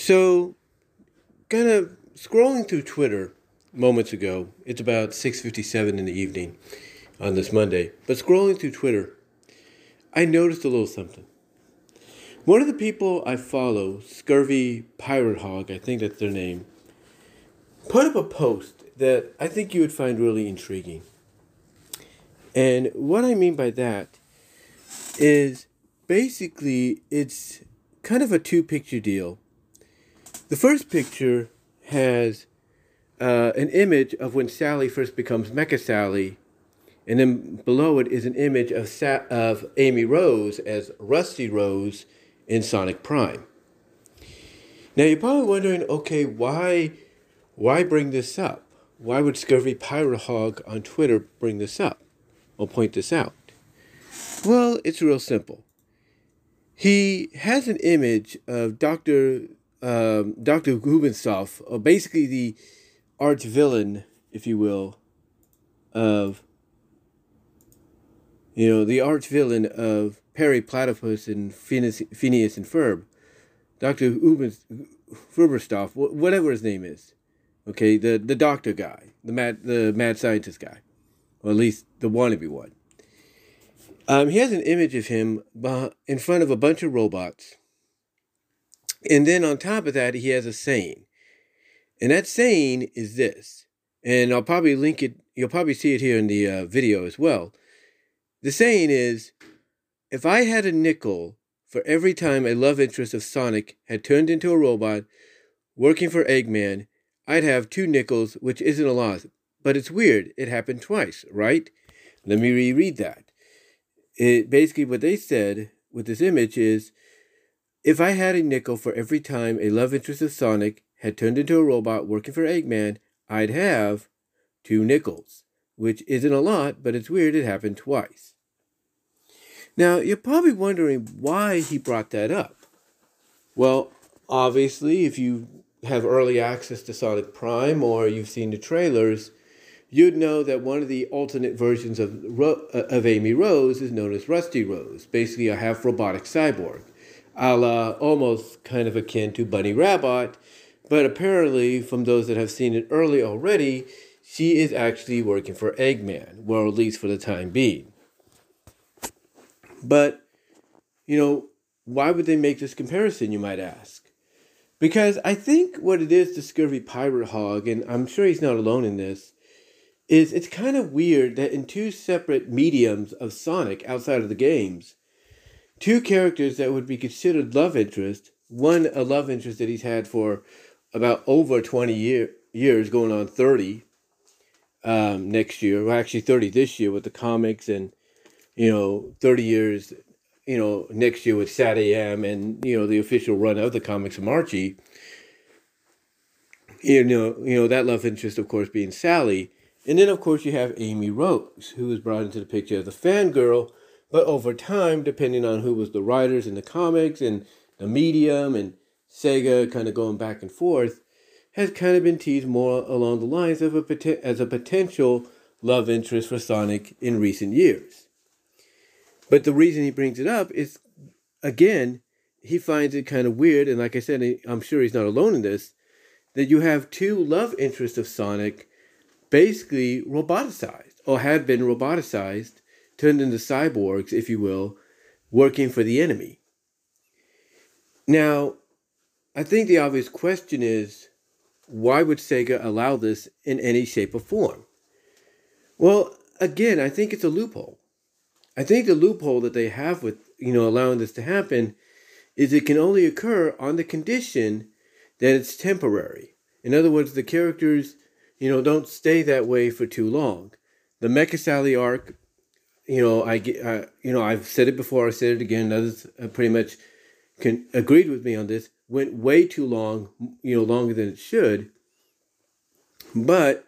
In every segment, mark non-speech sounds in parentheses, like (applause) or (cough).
So, kind of scrolling through Twitter moments ago. It's about 6:57 in the evening on this Monday. But scrolling through Twitter, I noticed a little something. One of the people I follow, Scurvy Pirate Hog, I think that's their name, put up a post that I think you would find really intriguing. And what I mean by that is basically it's kind of a two picture deal. The first picture has uh, an image of when Sally first becomes Mecha Sally, and then below it is an image of Sa- of Amy Rose as Rusty Rose in Sonic Prime. Now you're probably wondering, okay, why why bring this up? Why would Scurvy Pirate Hog on Twitter bring this up or point this out? Well, it's real simple. He has an image of Dr. Um, Dr. Gubenstoff, basically the arch villain, if you will, of you know the arch villain of Perry Platypus and Phineas, Phineas and Ferb, Ubens, Ferberstoff, whatever his name is, okay, the the doctor guy, the mad the mad scientist guy, or at least the wannabe one. Um, he has an image of him in front of a bunch of robots, and then on top of that, he has a saying. And that saying is this, and I'll probably link it, you'll probably see it here in the uh, video as well. The saying is if I had a nickel for every time a love interest of Sonic had turned into a robot working for Eggman, I'd have two nickels, which isn't a lot. But it's weird, it happened twice, right? Let me reread that. It basically what they said with this image is if I had a nickel for every time a love interest of Sonic had turned into a robot working for Eggman, I'd have two nickels, which isn't a lot, but it's weird it happened twice. Now, you're probably wondering why he brought that up. Well, obviously, if you have early access to Sonic Prime or you've seen the trailers, you'd know that one of the alternate versions of, Ro- uh, of Amy Rose is known as Rusty Rose, basically a half robotic cyborg, a la almost kind of akin to Bunny Rabbit, but apparently, from those that have seen it early already, she is actually working for Eggman, well, at least for the time being. But, you know, why would they make this comparison, you might ask? Because I think what it is to Scurvy Pirate Hog, and I'm sure he's not alone in this, is it's kind of weird that in two separate mediums of Sonic outside of the games, two characters that would be considered love interest, one a love interest that he's had for about over 20 year, years, going on 30 um, next year. Well, actually 30 this year with the comics and, you know, 30 years, you know, next year with SatAM and, you know, the official run of the comics of Archie. You know, you know, that love interest, of course, being Sally. And then, of course, you have Amy Rose, who was brought into the picture as a fangirl. But over time, depending on who was the writers in the comics and the medium and Sega kind of going back and forth, has kind of been teased more along the lines of a as a potential love interest for Sonic in recent years. But the reason he brings it up is, again, he finds it kind of weird, and like I said, I'm sure he's not alone in this, that you have two love interests of Sonic basically roboticized, or have been roboticized, turned into cyborgs, if you will, working for the enemy. Now, I think the obvious question is why would Sega allow this in any shape or form? Well, again, I think it's a loophole. I think the loophole that they have with, you know, allowing this to happen is it can only occur on the condition that it's temporary. In other words, the characters, you know, don't stay that way for too long. The Mecha Sally arc, you know, I uh, you know, I've said it before, I said it again. Others pretty much can agreed with me on this went way too long, you know, longer than it should. But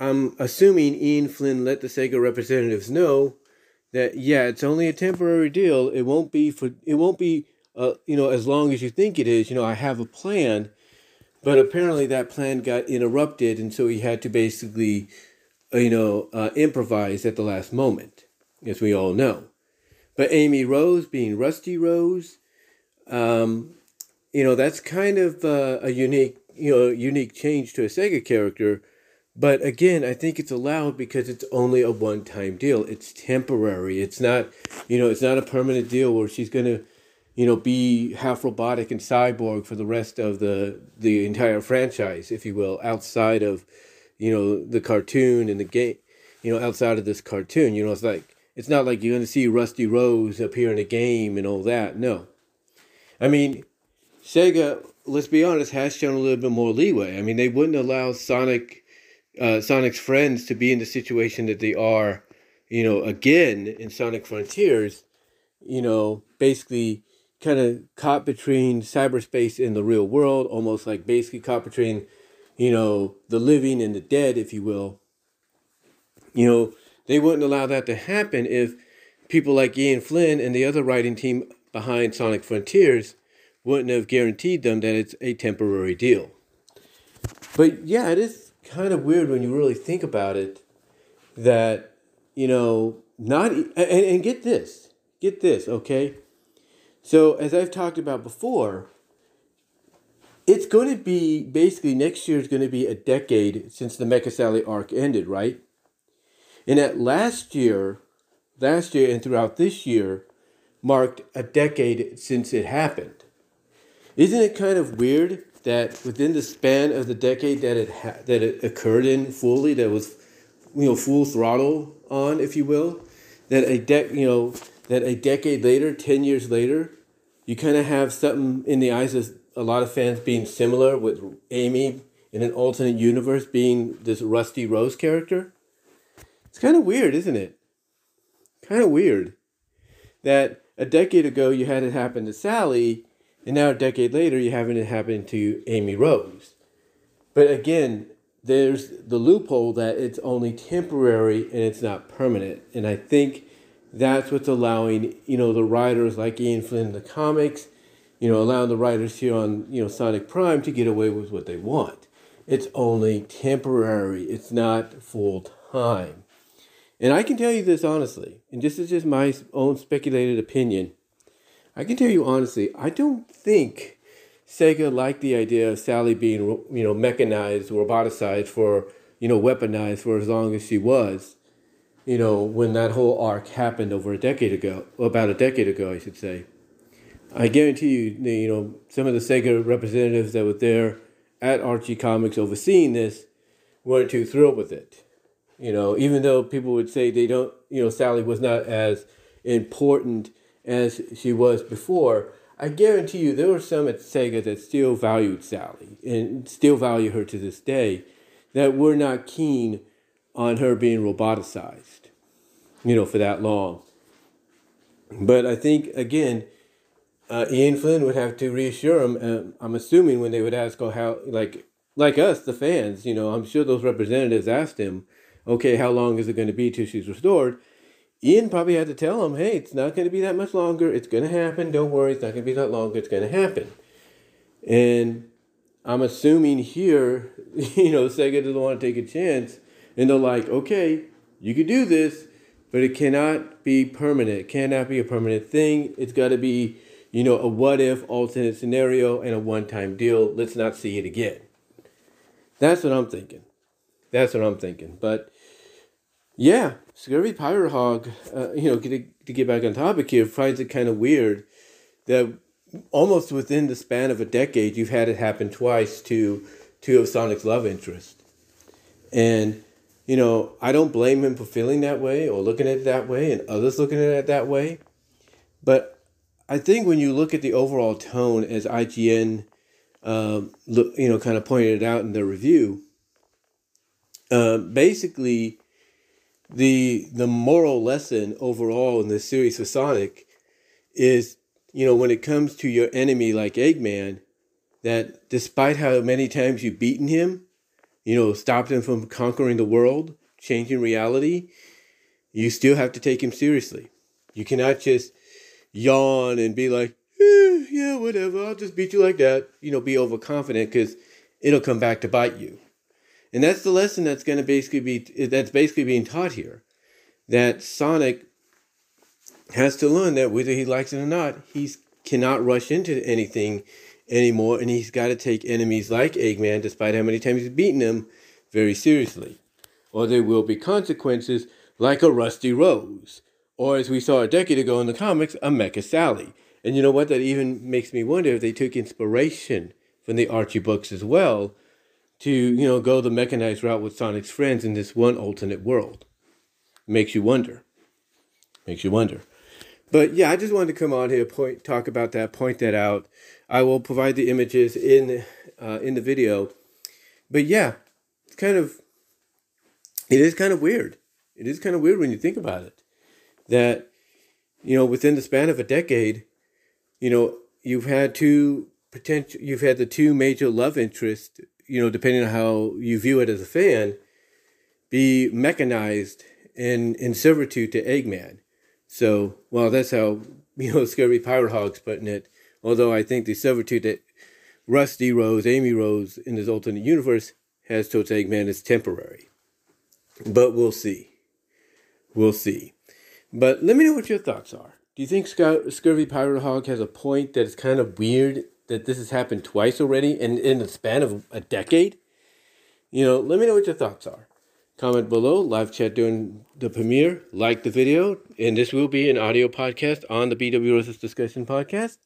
I'm assuming Ian Flynn let the Sega representatives know that yeah, it's only a temporary deal. It won't be for it won't be uh, you know as long as you think it is. You know, I have a plan, but apparently that plan got interrupted, and so he had to basically uh, you know uh, improvise at the last moment, as we all know. But Amy Rose, being Rusty Rose, um, you know, that's kind of uh, a unique, you know, unique change to a Sega character. But again, I think it's allowed because it's only a one-time deal. It's temporary. It's not, you know, it's not a permanent deal where she's gonna, you know, be half robotic and cyborg for the rest of the the entire franchise, if you will, outside of, you know, the cartoon and the game, you know, outside of this cartoon. You know, it's like it's not like you're gonna see Rusty Rose appear in a game and all that. No, I mean, Sega, let's be honest, has shown a little bit more leeway. I mean, they wouldn't allow Sonic, uh, Sonic's friends to be in the situation that they are, you know, again in Sonic Frontiers, you know, basically kind of caught between cyberspace and the real world, almost like basically caught between, you know, the living and the dead, if you will. You know, they wouldn't allow that to happen if people like Ian Flynn and the other writing team behind Sonic Frontiers wouldn't have guaranteed them that it's a temporary deal. But yeah, it is kind of weird when you really think about it that, you know, not, and, and get this, get this, okay? So, as I've talked about before, it's going to be basically next year is going to be a decade since the Mecha Sally arc ended, right? And that last year, last year and throughout this year, marked a decade since it happened. Isn't it kind of weird that within the span of the decade that it ha- that it occurred in fully, that was you know full throttle on, if you will, that a dec you know that a decade later, ten years later, you kind of have something in the eyes of a lot of fans being similar with Amy in an alternate universe being this Rusty Rose character. It's kind of weird, isn't it? Kind of weird that a decade ago you had it happen to Sally and now a decade later, you're having it happen to Amy Rose. But again, there's the loophole that it's only temporary and it's not permanent. And I think that's what's allowing, you know, the writers like Ian Flynn in the comics, you know, allowing the writers here on, you know, Sonic Prime to get away with what they want. It's only temporary. It's not full time. And I can tell you this honestly, and this is just my own speculated opinion. I can tell you honestly, I don't think Sega liked the idea of Sally being, you know, mechanized, roboticized for, you know, weaponized for as long as she was, you know, when that whole arc happened over a decade ago, about a decade ago, I should say. I guarantee you, you know, some of the Sega representatives that were there at Archie Comics overseeing this weren't too thrilled with it. You know, even though people would say they don't, you know, Sally was not as important as she was before, I guarantee you there were some at Sega that still valued Sally and still value her to this day that were not keen on her being roboticized, you know, for that long. But I think, again, uh, Ian Flynn would have to reassure him. Uh, I'm assuming when they would ask, oh, how, like, like us, the fans, you know, I'm sure those representatives asked him, okay, how long is it going to be till she's restored? Ian probably had to tell him, hey, it's not going to be that much longer. It's going to happen. Don't worry. It's not going to be that long. It's going to happen. And I'm assuming here, (laughs) you know, Sega doesn't want to take a chance. And they're like, okay, you can do this, but it cannot be permanent. It cannot be a permanent thing. It's got to be, you know, a what if alternate scenario and a one time deal. Let's not see it again. That's what I'm thinking. That's what I'm thinking. But yeah, Scurvy Pirate Hog, uh, you know, to, to get back on topic here, finds it kind of weird that almost within the span of a decade, you've had it happen twice to two of Sonic's love interests. And, you know, I don't blame him for feeling that way or looking at it that way and others looking at it that way. But I think when you look at the overall tone, as IGN, um, look, you know, kind of pointed it out in their review, uh, basically the the moral lesson overall in this series for Sonic is, you know, when it comes to your enemy like Eggman, that despite how many times you've beaten him, you know, stopped him from conquering the world, changing reality, you still have to take him seriously. You cannot just yawn and be like, eh, yeah, whatever, I'll just beat you like that. You know, be overconfident because it'll come back to bite you. And that's the lesson that's going to basically be that's basically being taught here. That Sonic has to learn that whether he likes it or not, he cannot rush into anything anymore, and he's got to take enemies like Eggman, despite how many times he's beaten them, very seriously. Or there will be consequences like a Rusty Rose, or as we saw a decade ago in the comics, a Mecha Sally. And you know what? That even makes me wonder if they took inspiration from the Archie books as well to, you know, go the mechanized route with Sonic's friends in this one alternate world. Makes you wonder. Makes you wonder. But yeah, I just wanted to come on here, point, talk about that, point that out. I will provide the images in uh, in the video. But yeah, it's kind of it is kind of weird. It is kind of weird when you think about it. That you know, within the span of a decade, you know, you've had two potential you've had the two major love interests, you know, depending on how you view it as a fan, be mechanized in in servitude to Eggman. So, well, that's how (laughs) you know Scurvy Pirate Hog's putting it. Although I think the servitude that Rusty Rose, Amy Rose in this alternate universe has towards Eggman is temporary. But we'll see. We'll see. But let me know what your thoughts are. Do you think Sc- Scurvy Pirate Hog has a point that is kind of weird that this has happened twice already in, in the span of a decade? You know, let me know what your thoughts are. Comment below, live chat during the premiere, like the video, and this will be an audio podcast on the BW Discussion Podcast.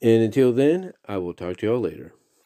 And until then, I will talk to y'all later.